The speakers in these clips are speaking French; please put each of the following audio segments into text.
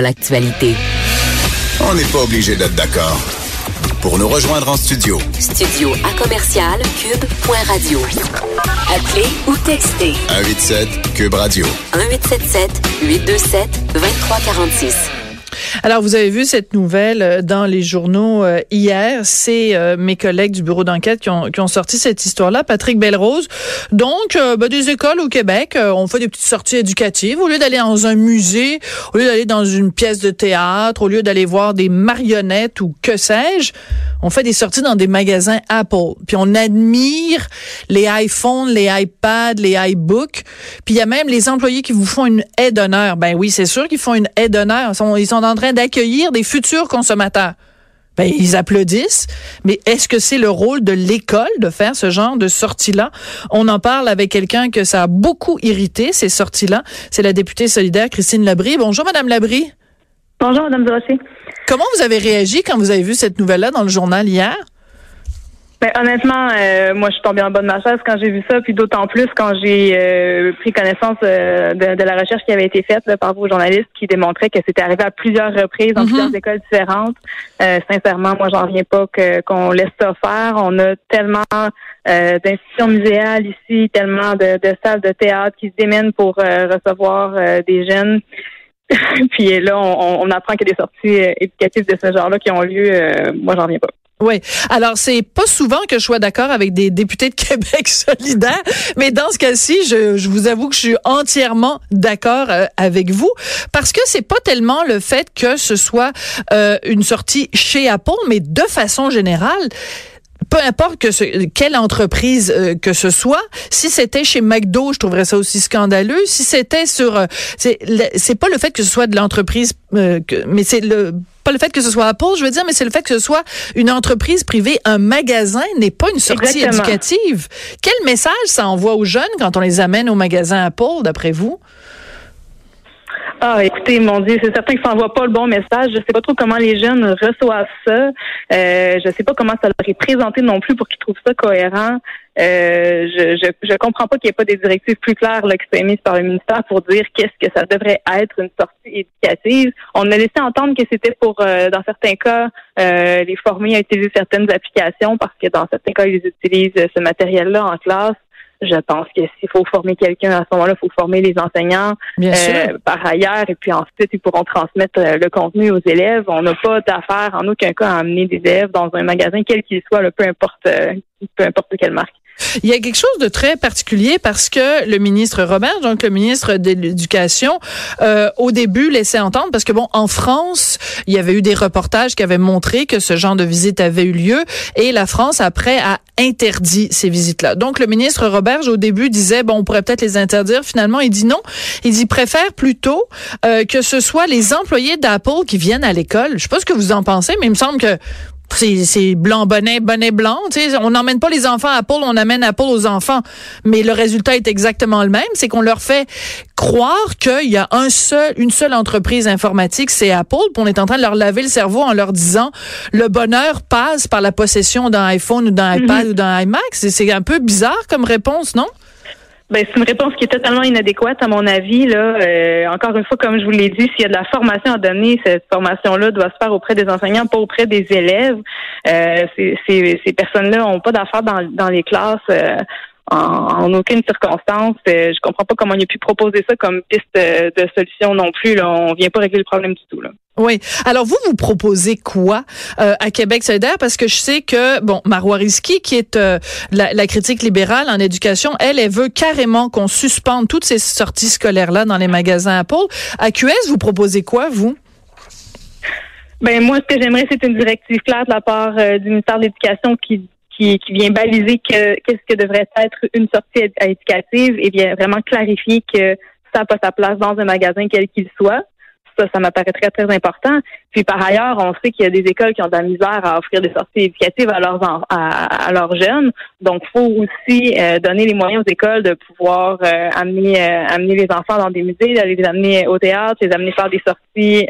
L'actualité. On n'est pas obligé d'être d'accord. Pour nous rejoindre en studio. Studio à commercial cube.radio. Appelez ou textez. 187 cube radio. 1877 827 2346. Alors, vous avez vu cette nouvelle euh, dans les journaux euh, hier. C'est euh, mes collègues du bureau d'enquête qui ont, qui ont sorti cette histoire-là. Patrick Belrose. Donc, ben, des écoles au Québec ont fait des petites sorties éducatives. Au lieu d'aller dans un musée, au lieu d'aller dans une pièce de théâtre, au lieu d'aller voir des marionnettes ou que sais-je, on fait des sorties dans des magasins Apple. Puis on admire les iPhones, les iPads, les iBooks. Puis il y a même les employés qui vous font une aide d'honneur. Ben oui, c'est sûr qu'ils font une aide d'honneur. Ils sont en train d'accueillir des futurs consommateurs. Ben, ils applaudissent, mais est-ce que c'est le rôle de l'école de faire ce genre de sortie-là? On en parle avec quelqu'un que ça a beaucoup irrité, ces sorties-là. C'est la députée solidaire Christine Labrie. Bonjour, Madame Labrie. Bonjour, Madame Dossé. Comment vous avez réagi quand vous avez vu cette nouvelle-là dans le journal hier? Ben, honnêtement, euh, moi, je suis tombée en bas de ma chaise quand j'ai vu ça, puis d'autant plus quand j'ai euh, pris connaissance euh, de, la recherche qui avait été faite par vos journalistes qui démontrait que c'était arrivé à plusieurs reprises dans mhm. plusieurs écoles différentes. sincèrement, moi, j'en reviens pas qu'on laisse ça faire. On a tellement d'institutions muséales ici, tellement de, salles de théâtre qui se démènent pour recevoir des jeunes. puis là, on, apprend qu'il des sorties éducatives de ce genre-là qui ont lieu. moi, j'en reviens pas. Oui. Alors, c'est pas souvent que je sois d'accord avec des députés de Québec solidaires, mais dans ce cas-ci, je, vous avoue que je suis entièrement d'accord euh, avec vous parce que c'est pas tellement le fait que ce soit euh, une sortie chez Apple, mais de façon générale, peu importe que ce, quelle entreprise euh, que ce soit, si c'était chez McDo, je trouverais ça aussi scandaleux. Si c'était sur, euh, c'est pas le fait que ce soit de l'entreprise, euh, mais c'est le pas le fait que ce soit Apple, je veux dire, mais c'est le fait que ce soit une entreprise privée, un magasin n'est pas une sortie éducative. Quel message ça envoie aux jeunes quand on les amène au magasin Apple, d'après vous? Ah, écoutez, mon Dieu, c'est certain que ça n'envoie pas le bon message. Je sais pas trop comment les jeunes reçoivent ça. Euh, je sais pas comment ça leur est présenté non plus pour qu'ils trouvent ça cohérent. Euh, je, je, je comprends pas qu'il n'y ait pas des directives plus claires là, qui soient émises par le ministère pour dire qu'est-ce que ça devrait être une sortie éducative. On a laissé entendre que c'était pour, euh, dans certains cas, euh, les former à utiliser certaines applications parce que dans certains cas, ils utilisent ce matériel-là en classe. Je pense que s'il faut former quelqu'un à ce moment-là, il faut former les enseignants euh, par ailleurs et puis ensuite ils pourront transmettre euh, le contenu aux élèves. On n'a pas d'affaire en aucun cas à amener des élèves dans un magasin quel qu'il soit, peu importe euh, peu importe quelle marque. Il y a quelque chose de très particulier parce que le ministre Robert, donc le ministre de l'Éducation, euh, au début laissait entendre, parce que bon, en France, il y avait eu des reportages qui avaient montré que ce genre de visite avait eu lieu et la France, après, a interdit ces visites-là. Donc, le ministre Robert, au début, disait, bon, on pourrait peut-être les interdire. Finalement, il dit non. Il dit, préfère plutôt euh, que ce soit les employés d'Apple qui viennent à l'école. Je sais pas ce que vous en pensez, mais il me semble que c'est blanc bonnet bonnet blanc on n'emmène pas les enfants à Paul on amène Paul aux enfants. Mais le résultat est exactement le même. C'est qu'on leur fait croire qu'il y a un seul une seule entreprise informatique c'est Apple. Puis on est en train de leur laver le cerveau en leur disant le bonheur passe par la possession d'un iPhone ou d'un iPad mm-hmm. ou d'un iMac. C'est un peu bizarre comme réponse non? Ben, c'est une réponse qui est totalement inadéquate à mon avis. Là, euh, encore une fois, comme je vous l'ai dit, s'il y a de la formation à donner, cette formation-là doit se faire auprès des enseignants, pas auprès des élèves. Euh, ces, ces, personnes-là n'ont pas d'affaires dans, dans les classes. Euh, en, aucune circonstance. je comprends pas comment il a pu proposer ça comme piste de solution non plus. Là. On vient pas régler le problème du tout. Là. Oui. Alors vous vous proposez quoi euh, à Québec solidaire? Parce que je sais que bon Marois Risky qui est euh, la, critique libérale en éducation, elle elle veut carrément qu'on suspende toutes ces sorties scolaires là dans les magasins Apple. À QS, vous proposez quoi vous? Ben moi ce que j'aimerais c'est une directive claire de la part euh, du ministère de l'Éducation qui qui, vient baliser que qu'est-ce que devrait être une sortie éducative et vient vraiment clarifier que ça n'a pas sa place dans un magasin quel qu'il soit Ça, ça m'apparaît très, très important. Puis par ailleurs, on sait qu'il y a des écoles qui ont de la misère à offrir des sorties éducatives à leurs à, à, leurs jeunes. Donc, faut aussi euh, donner les moyens aux écoles de pouvoir euh, amener amener les enfants dans des musées, d'aller les amener au théâtre, les amener faire des sorties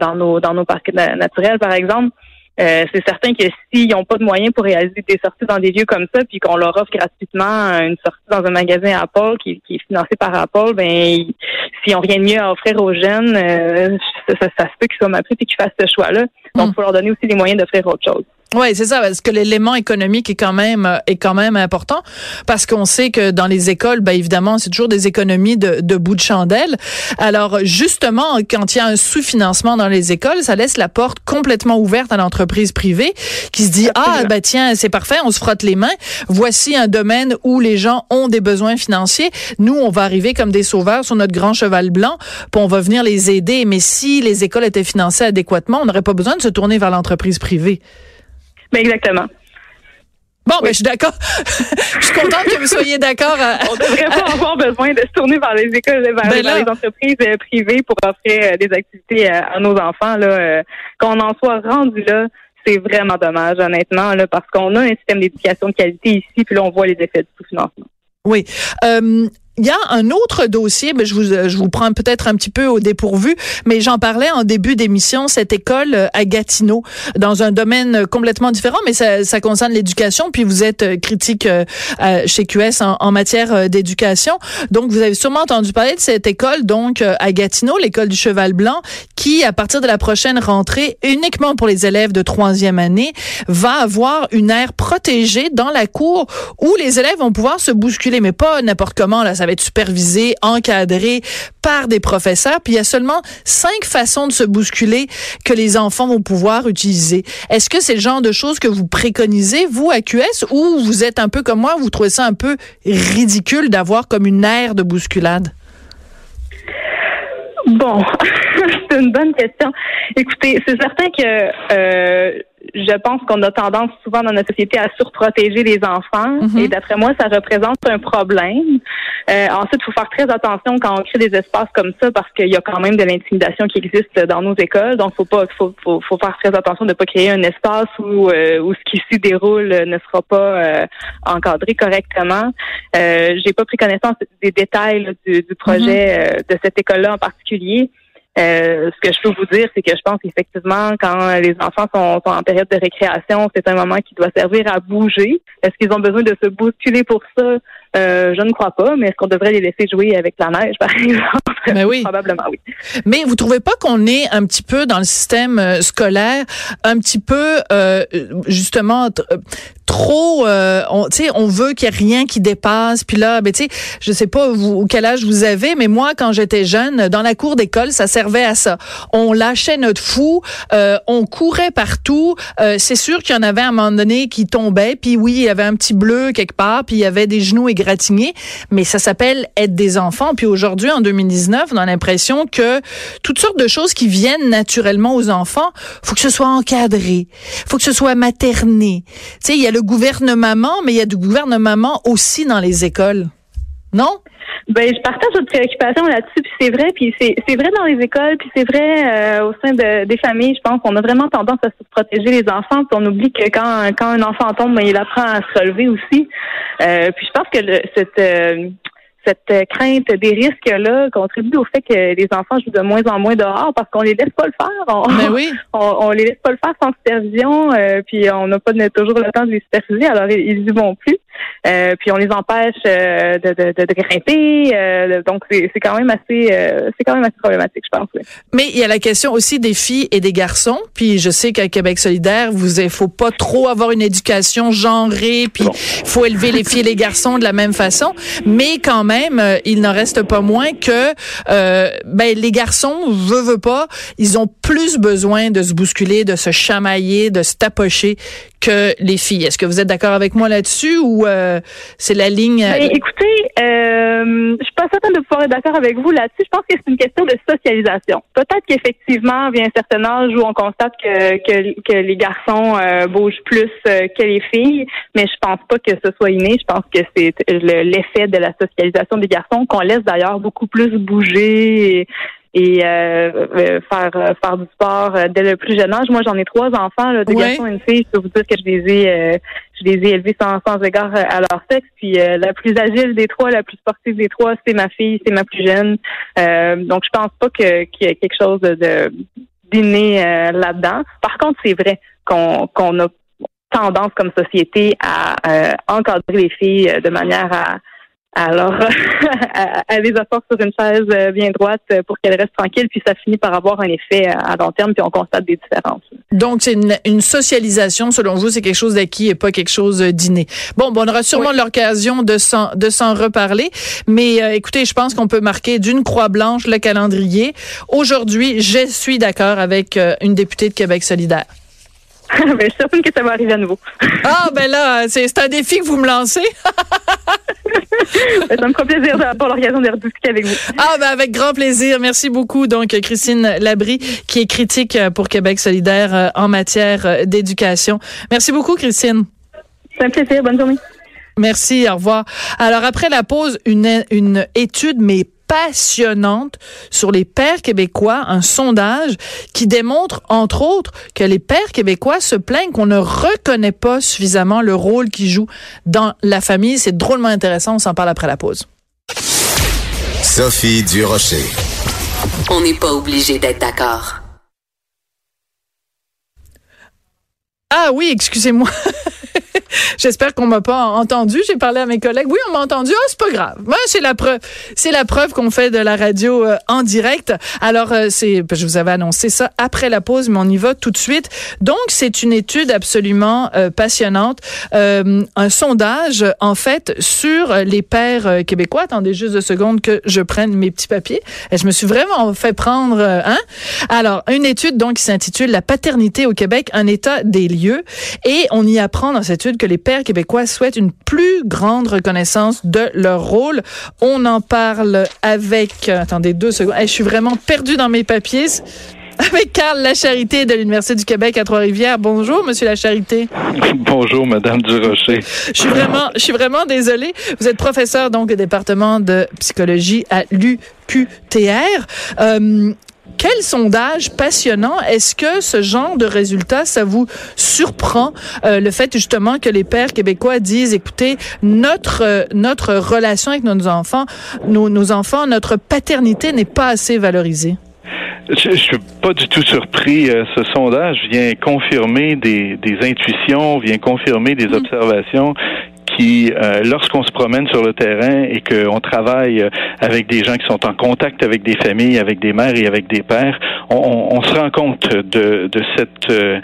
dans nos dans nos parcs naturels, par exemple. Euh, c'est certain que s'ils n'ont pas de moyens pour réaliser des sorties dans des lieux comme ça, puis qu'on leur offre gratuitement une sortie dans un magasin Apple qui, qui est financé par Apple, ben s'ils n'ont rien de mieux à offrir aux jeunes, euh, ça, ça, se peut qu'ils soient mal pris et qu'ils fassent ce choix-là. Donc, il hmm. faut leur donner aussi les moyens d'offrir autre chose. Oui, c'est ça, parce que l'élément économique est quand même euh, est quand même important, parce qu'on sait que dans les écoles, ben évidemment, c'est toujours des économies de, de bout de chandelle. Alors justement, quand il y a un sous-financement dans les écoles, ça laisse la porte complètement ouverte à l'entreprise privée qui se dit ah ben tiens c'est parfait, on se frotte les mains. Voici un domaine où les gens ont des besoins financiers. Nous, on va arriver comme des sauveurs sur notre grand cheval blanc, puis on va venir les aider. Mais si les écoles étaient financées adéquatement, on n'aurait pas besoin de se tourner vers l'entreprise privée. Mais exactement. Bon, ben, je suis d'accord. je suis contente que vous soyez d'accord. On devrait pas avoir besoin de se tourner vers les écoles, vers, ben les entreprises euh, privées pour offrir euh, des activités à, nos enfants. Là, euh, qu'on en soit rendu là, c'est vraiment dommage, honnêtement, là, parce qu'on a un système d'éducation de qualité ici, puis là, on voit les effets du sous-financement. Oui. Euh, il y a un autre dossier, mais je vous, je vous prends peut-être un petit peu au dépourvu, mais j'en parlais en début d'émission, cette école euh, à Gatineau, dans un domaine complètement différent, mais ça, ça concerne l'éducation, puis vous êtes euh, critique euh, chez QS en, en matière d'éducation. Donc, vous avez sûrement entendu parler de cette école, donc à Gatineau, l'école du Cheval Blanc, qui, à partir de la prochaine rentrée, uniquement pour les élèves de troisième année, va avoir une aire protégée dans la cour où les élèves vont pouvoir se bousculer, mais pas n'importe comment, là, ça va être supervisé, encadré par des professeurs. Puis il y a seulement cinq façons de se bousculer que les enfants vont pouvoir utiliser. Est-ce que c'est le genre de choses que vous préconisez, vous, à QS, ou vous êtes un peu comme moi, vous trouvez ça un peu ridicule d'avoir comme une aire de bousculade? Bon, c'est une bonne question. Écoutez, c'est certain que euh, je pense qu'on a tendance souvent dans notre société à surprotéger les enfants mhm. et d'après moi, ça représente un problème. Euh, ensuite, il faut faire très attention quand on crée des espaces comme ça parce qu'il y a quand même de l'intimidation qui existe dans nos écoles. Donc, faut pas, faut, faut, faut faire très attention de ne pas créer un espace où, euh, où ce qui s'y déroule ne sera pas euh, encadré correctement. Euh, J'ai pas pris connaissance des détails du, du, projet mhm. euh, de cette école-là en particulier. Euh, ce que je peux vous dire, c'est que je pense qu'effectivement, quand les enfants sont, en période de récréation, c'est un moment qui doit servir à bouger. Est-ce qu'ils ont besoin de se bousculer pour ça? Euh, je ne crois pas, mais est-ce qu'on devrait les laisser jouer avec la neige, par exemple? Mais oui. Probablement oui. Mais vous trouvez pas qu'on est un petit peu dans le système euh, scolaire, un petit peu euh, justement trop, euh, on, on veut qu'il y ait rien qui dépasse. Puis là, ben, tu sais, je sais pas vous, quel âge vous avez, mais moi, quand j'étais jeune, dans la cour d'école, ça servait à ça. On lâchait notre fou, euh, on courait partout. Euh, c'est sûr qu'il y en avait à un moment donné qui tombaient. Puis oui, il y avait un petit bleu quelque part, puis il y avait des genoux Mais ça s'appelle être des enfants. Puis aujourd'hui, en 2019, on a l'impression que toutes sortes de choses qui viennent naturellement aux enfants, faut que ce soit encadré, faut que ce soit materné. Tu sais, il y a le gouvernement, mais il y a du gouvernement aussi dans les écoles. Non? Ben, je partage votre préoccupation là-dessus, puis c'est vrai, puis c'est, vrai dans les écoles, puis c'est vrai euh, au sein de, des familles. Je pense qu'on a vraiment tendance à se protéger les enfants, puis on oublie que quand, quand un enfant tombe, ben, il apprend à se relever aussi. Euh, puis je pense que cette euh, cette euh, crainte des risques-là contribue au fait que les enfants jouent de moins en moins dehors parce qu'on les laisse pas le faire. On, ben oui. on, les laisse pas le faire sans supervision, euh, puis on n'a pas toujours le temps de les superviser, alors ils y vont plus. Euh, puis on les empêche de, de, de, grimper. donc c'est quand même assez c'est quand même assez problématique, je pense. Mais il y a la question aussi des filles et des garçons. Puis je sais qu'à Québec solidaire, vous il faut pas trop avoir une éducation genrée, puis il faut élever les filles et les garçons de la même façon. Mais quand même euh, il n'en reste pas moins que euh, ben, les garçons, veut, veut pas, ils ont plus besoin de se bousculer, de se chamailler, de se tapocher que les filles. Est-ce que vous êtes d'accord avec moi là-dessus ou euh, c'est la ligne? Ben, écoutez, euh, je suis pas certaine de pouvoir être d'accord avec vous là-dessus. Je pense que c'est une question de socialisation. Peut-être qu'effectivement, vient un certain âge où on constate que, que, les garçons euh, bougent plus euh, que les filles, mais je pense pas que ce soit inné. Je pense que c'est l'effet de la socialisation des garçons qu'on laisse d'ailleurs beaucoup plus bouger faire faire du sport dès le plus jeune âge. Moi, j'en ai trois enfants, là, deux garçons et une fille. Je peux vous dire que je les ai je les ai élevés sans, sans égard à leur sexe. Puis la plus agile des trois, la plus sportive des trois, c'est ma fille, c'est ma plus jeune. donc, je pense pas que qu'il y ait quelque chose de, de d'inné là-dedans. Par contre, c'est vrai qu'on qu'on a tendance comme société à euh, encadrer les filles euh, de manière à alors à, les asseoir sur une chaise euh, bien droite pour qu'elles restent tranquilles, puis ça finit par avoir un effet à long terme, puis on constate des différences. Donc c'est une, socialisation, selon vous, c'est quelque chose d'acquis et pas quelque chose d'inné. Bon, bon, on aura sûrement l'occasion de s'en de s'en reparler, mais écoutez, je pense qu'on peut marquer d'une croix blanche le calendrier. Aujourd'hui, je suis d'accord avec une députée de Québec solidaire. ben, je suis certaine que ça va arriver à nouveau. ah, ben là, c'est un défi que vous me lancez. Ben, ça me fera plaisir d'avoir l'occasion de rediscuter avec vous. Ah, ben avec grand plaisir. Merci beaucoup. Donc, Christine Labrie, qui est critique pour Québec solidaire euh, en matière euh, d'éducation. Merci beaucoup, Christine. C'est un plaisir. Bonne journée. Merci, au revoir. Alors, après la pause, une, une étude, mais passionnante sur les pères québécois, un sondage qui démontre, entre autres, que les pères québécois se plaignent qu'on ne reconnaît pas suffisamment le rôle qu'ils jouent dans la famille. C'est drôlement intéressant. On s'en parle après la pause. Sophie Durocher. On n'est pas obligé d'être d'accord. Ah oui, excusez-moi. J'espère qu'on m'a pas entendu. J'ai parlé à mes collègues. Oui, on m'a entendu. Ah, c'est pas grave. Moi, c'est la preuve. C'est la preuve qu'on fait de la radio euh, en direct. Alors, euh, c'est, je vous avais annoncé ça après la pause, mais on y va tout de suite. Donc, c'est une étude absolument euh, passionnante, un sondage en fait sur les pères québécois. Attendez juste deux secondes que je prenne mes petits papiers. Et je me suis vraiment fait prendre, hein? Alors, une étude donc qui s'intitule La paternité au Québec, un état des lieux, et on y apprend dans cette étude que les pères québécois souhaitent une plus grande reconnaissance de leur rôle. On en parle avec, euh, attendez deux secondes, je suis vraiment perdue dans mes papiers avec Carl Lacharité de l'Université du Québec à Trois-Rivières. Bonjour, Monsieur Lacharité. Bonjour, Madame Durocher. Je suis vraiment, je suis vraiment désolée. Vous êtes professeur donc au département de psychologie à l'UQTR. Euh, quel sondage passionnant. Est-ce que ce genre de résultat, ça vous surprend, euh, le fait justement que les pères québécois disent, écoutez, notre, euh, notre relation avec nos enfants, nos, nos enfants, notre paternité n'est pas assez valorisée? Je, je suis pas du tout surpris. Euh, ce sondage vient confirmer des, des intuitions, vient confirmer des mmh. observations qui, euh, lorsqu'on se promène sur le terrain et qu'on travaille euh, avec des gens qui sont en contact avec des familles, avec des mères et avec des pères, on, on se rend compte de, de cette, euh,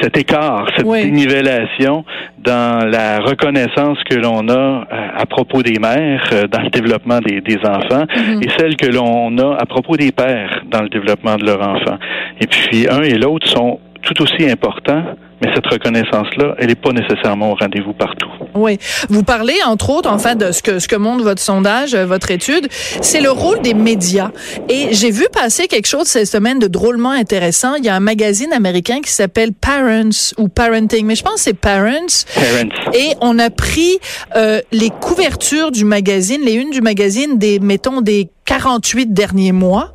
cet écart, cette nivellation dans la reconnaissance que l'on a à propos des mères dans le développement des, des enfants mm-hmm. et celle que l'on a à propos des pères dans le développement de leurs enfants. Et puis, un et l'autre sont tout aussi importants mais cette reconnaissance-là, elle n'est pas nécessairement au rendez-vous partout. Oui. Vous parlez, entre autres, en fait, de ce que, ce que montre votre sondage, euh, votre étude, c'est le rôle des médias. Et j'ai vu passer quelque chose cette semaine de drôlement intéressant. Il y a un magazine américain qui s'appelle Parents ou Parenting, mais je pense que c'est Parents. Parents. Et on a pris euh, les couvertures du magazine, les unes du magazine des, mettons, des 48 derniers mois.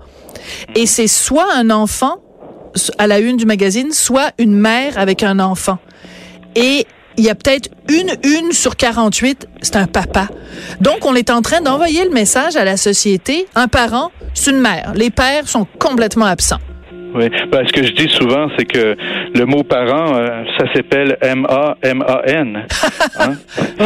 Et c'est soit un enfant à la une du magazine, soit une mère avec un enfant. Et il y a peut-être une une sur 48, c'est un papa. Donc, on est en train d'envoyer le message à la société, un parent, c'est une mère. Les pères sont complètement absents. Oui. Ben, ce que je dis souvent, c'est que le mot parent, euh, ça s'appelle M-A-M-A-N. Hein?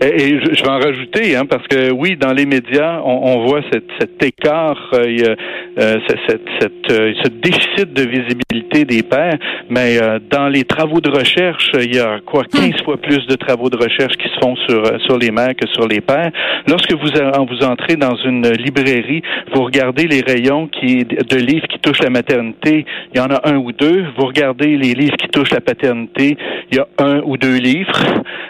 et, je, vais en rajouter, hein, parce que oui, dans les médias, on, voit cet écart, euh, euh, ce déficit de visibilité des pères, mais dans les travaux de recherche, il y a quoi, 15 hmm. fois plus de travaux de recherche qui se font sur, sur les mères que sur les pères. Lorsque vous, vous entrez dans une librairie, vous regardez les rayons qui, de livres qui touchent la il y en a un ou deux. Vous regardez les livres qui touchent la paternité, il y a un ou deux livres.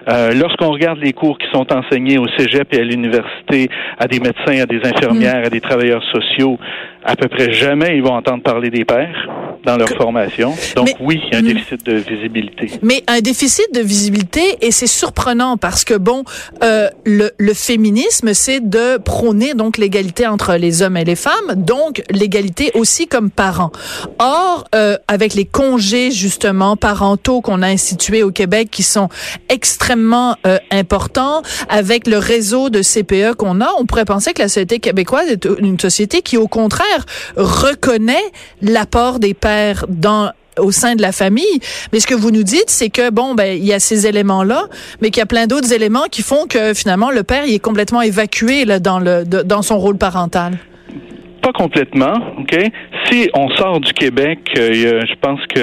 Euh, lorsqu'on regarde les cours qui sont enseignés au cégep et à l'université à des médecins, à des infirmières, à des travailleurs sociaux, à peu près jamais ils vont entendre parler des pères. Dans leur formation. Donc oui, il y a un hmm. déficit de visibilité. Mais un déficit de visibilité, et c'est surprenant parce que bon, euh, le, le féminisme, c'est de prôner donc l'égalité entre les hommes et les femmes, donc l'égalité aussi comme parents. Or, euh, avec les congés justement parentaux qu'on a institués au Québec, qui sont extrêmement euh, importants, avec le réseau de CPE qu'on a, on pourrait penser que la société québécoise est une société qui, au contraire, reconnaît l'apport des au sein de la famille. Mais ce que vous nous dites, c'est que bon, ben il y a ces éléments-là, mais qu'il y a plein d'autres éléments qui font que finalement le père il est complètement évacué là, dans le dans son rôle parental pas complètement, OK? Si on sort du Québec, euh, je pense que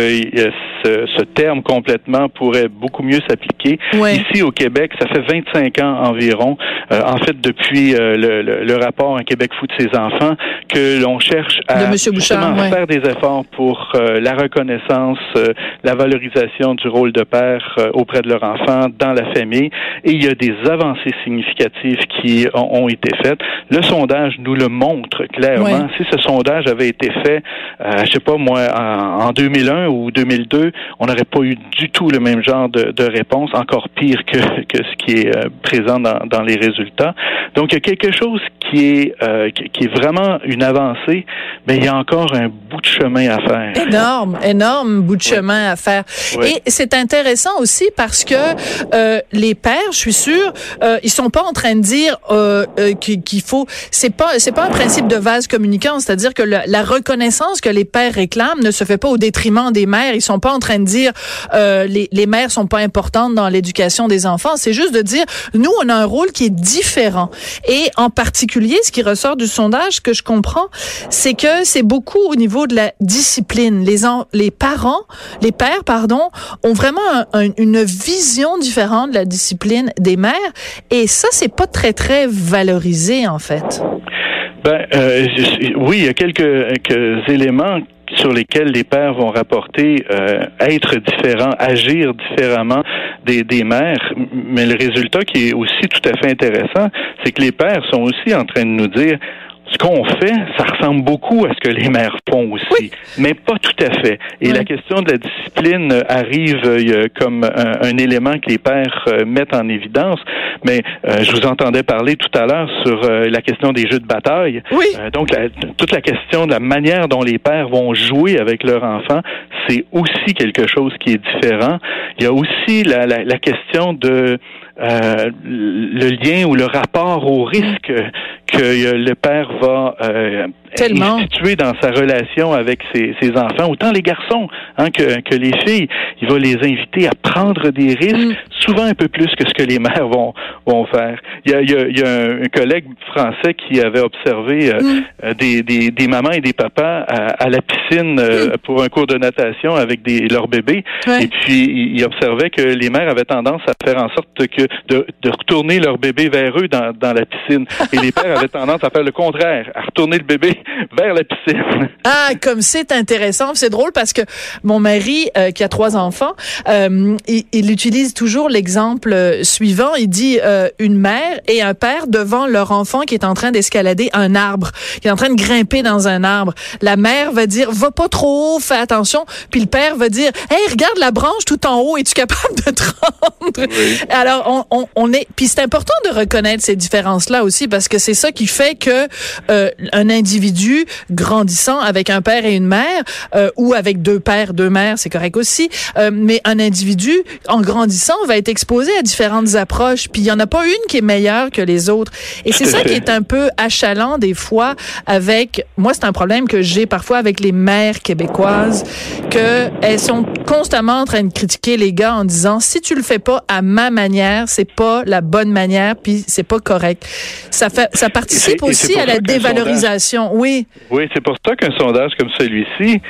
ce, ce, terme complètement pourrait beaucoup mieux s'appliquer. Ici au Québec, ça fait 25 ans environ, euh, en fait depuis euh, le, le, rapport Un Québec fou de ses enfants, que l'on cherche à faire des efforts pour la reconnaissance, la valorisation du rôle de père auprès de leur enfant dans la famille. Et il y a des avancées significatives qui ont, ont été faites. Le sondage nous le montre clairement. Si ce sondage avait été fait, euh, je sais pas moi, en, 2001 ou 2002, on n'aurait pas eu du tout le même genre de, de réponse, encore pire que, que ce qui est euh, présent dans, dans, les résultats. Donc, il y a quelque chose qui est, euh, qui, est vraiment une avancée, mais il y a encore un bout de chemin à faire. Énorme, énorme bout de chemin à faire. Et c'est intéressant aussi parce que euh, les pères, je suis sûre, ils sont pas en train de dire qu'il faut. C'est pas, c'est pas un principe de vase communicant, c'est-à-dire que la, reconnaissance que les pères réclament ne se fait pas au détriment des mères. Ils sont pas en train de dire les, les mères sont pas importantes dans l'éducation des enfants. C'est juste de dire nous on a un rôle qui est différent. Et en particulier, ce qui ressort du sondage que je comprends, c'est que c'est beaucoup au niveau de la discipline. Les les parents, les pères pardon, ont vraiment une vision différente de la discipline des mères. Et ça, c'est pas très très valorisé en fait. Ben, euh, oui, il y a quelques, éléments sur lesquels les pères vont rapporter euh, être différents, agir différemment des, des mères. Mais le résultat qui est aussi tout à fait intéressant, c'est que les pères sont aussi en train de nous dire ce qu'on fait, ça ressemble beaucoup à ce que les mères font aussi, mais pas tout à fait. Et la question de la discipline arrive euh, comme un, élément que les pères euh, mettent en évidence. Mais euh, je vous entendais parler tout à l'heure sur la question des jeux de bataille. Oui. donc toute la question de la manière dont les pères vont jouer avec leur enfant, c'est aussi quelque chose qui est différent. Il y a aussi la, la, la question de euh, le lien ou le rapport au risque que le père va euh, Tellement. instituer dans sa relation avec ses, ses enfants, autant les garçons hein, que, que, les filles. Il va les inviter à prendre des risques, mm. souvent un peu plus que ce que les mères vont, vont faire. Il y a, il y a, un, collègue français qui avait observé euh, mm. euh, des, des, des, mamans et des papas à, la piscine euh, mm. pour un cours de natation avec des, leurs bébés. Et puis, il, observait que les mères avaient tendance à faire en sorte que de, de retourner leur bébé vers eux dans, dans la piscine. Et les pères avaient tendance à faire le contraire, à retourner le bébé vers la piscine. Ah, comme c'est intéressant. C'est drôle parce que mon mari, euh, qui a trois enfants, euh, il, utilise toujours l'exemple euh, suivant. Il dit une mère et un père devant leur enfant qui est en train d'escalader un arbre, qui est en train de grimper dans un arbre. La mère va dire, va pas trop haut, fais attention. Puis le père va dire, hey, regarde la branche tout en haut, es-tu capable de te rendre? Alors, on, on, on est... Puis c'est important de reconnaître ces différences-là aussi parce que c'est ça qui fait que un individu grandissant avec un père et une mère euh, ou avec deux pères, deux mères, c'est correct aussi. Euh, mais un individu en grandissant va être exposé à différentes approches. Puis il y en a pas une qui est meilleure que les autres. Et c'est ça qui est un peu achalant des fois avec. Moi, c'est un problème que j'ai parfois avec les mères québécoises que elles sont constamment en train de critiquer les gars en disant si tu le fais pas à ma manière, c'est pas la bonne manière, puis c'est pas correct. Ça fait, ça participe aussi à la dévalorisation. Oui, oui. c'est pour ça qu'un sondage comme celui-ci,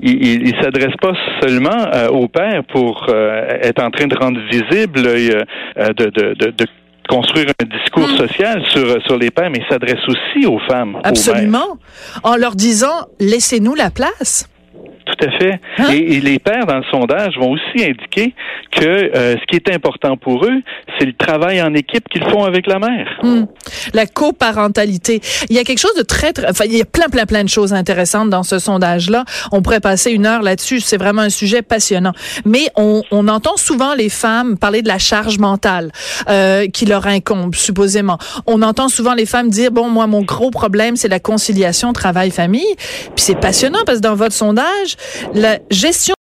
il, il, s'adresse pas seulement euh, aux pères pour euh, être en train de rendre visible, euh, de, de, de, construire un discours hmm. social sur, sur les pères, mais il s'adresse aussi aux femmes. Absolument. en leur disant, laissez-nous la place. Tout à fait. Hein? Et, et les pères dans le sondage vont aussi indiquer que euh, ce qui est important pour eux, c'est le travail en équipe qu'ils font avec la mère. Hmm. La coparentalité. Il y a quelque chose de très, très, enfin, il y a plein, plein, plein de choses intéressantes dans ce sondage-là. On pourrait passer une heure là-dessus. C'est vraiment un sujet passionnant. Mais on, on entend souvent les femmes parler de la charge mentale euh, qui leur incombe, supposément. On entend souvent les femmes dire, bon, moi, mon gros problème, c'est la conciliation travail-famille. Puis c'est passionnant parce que dans votre sondage, la gestion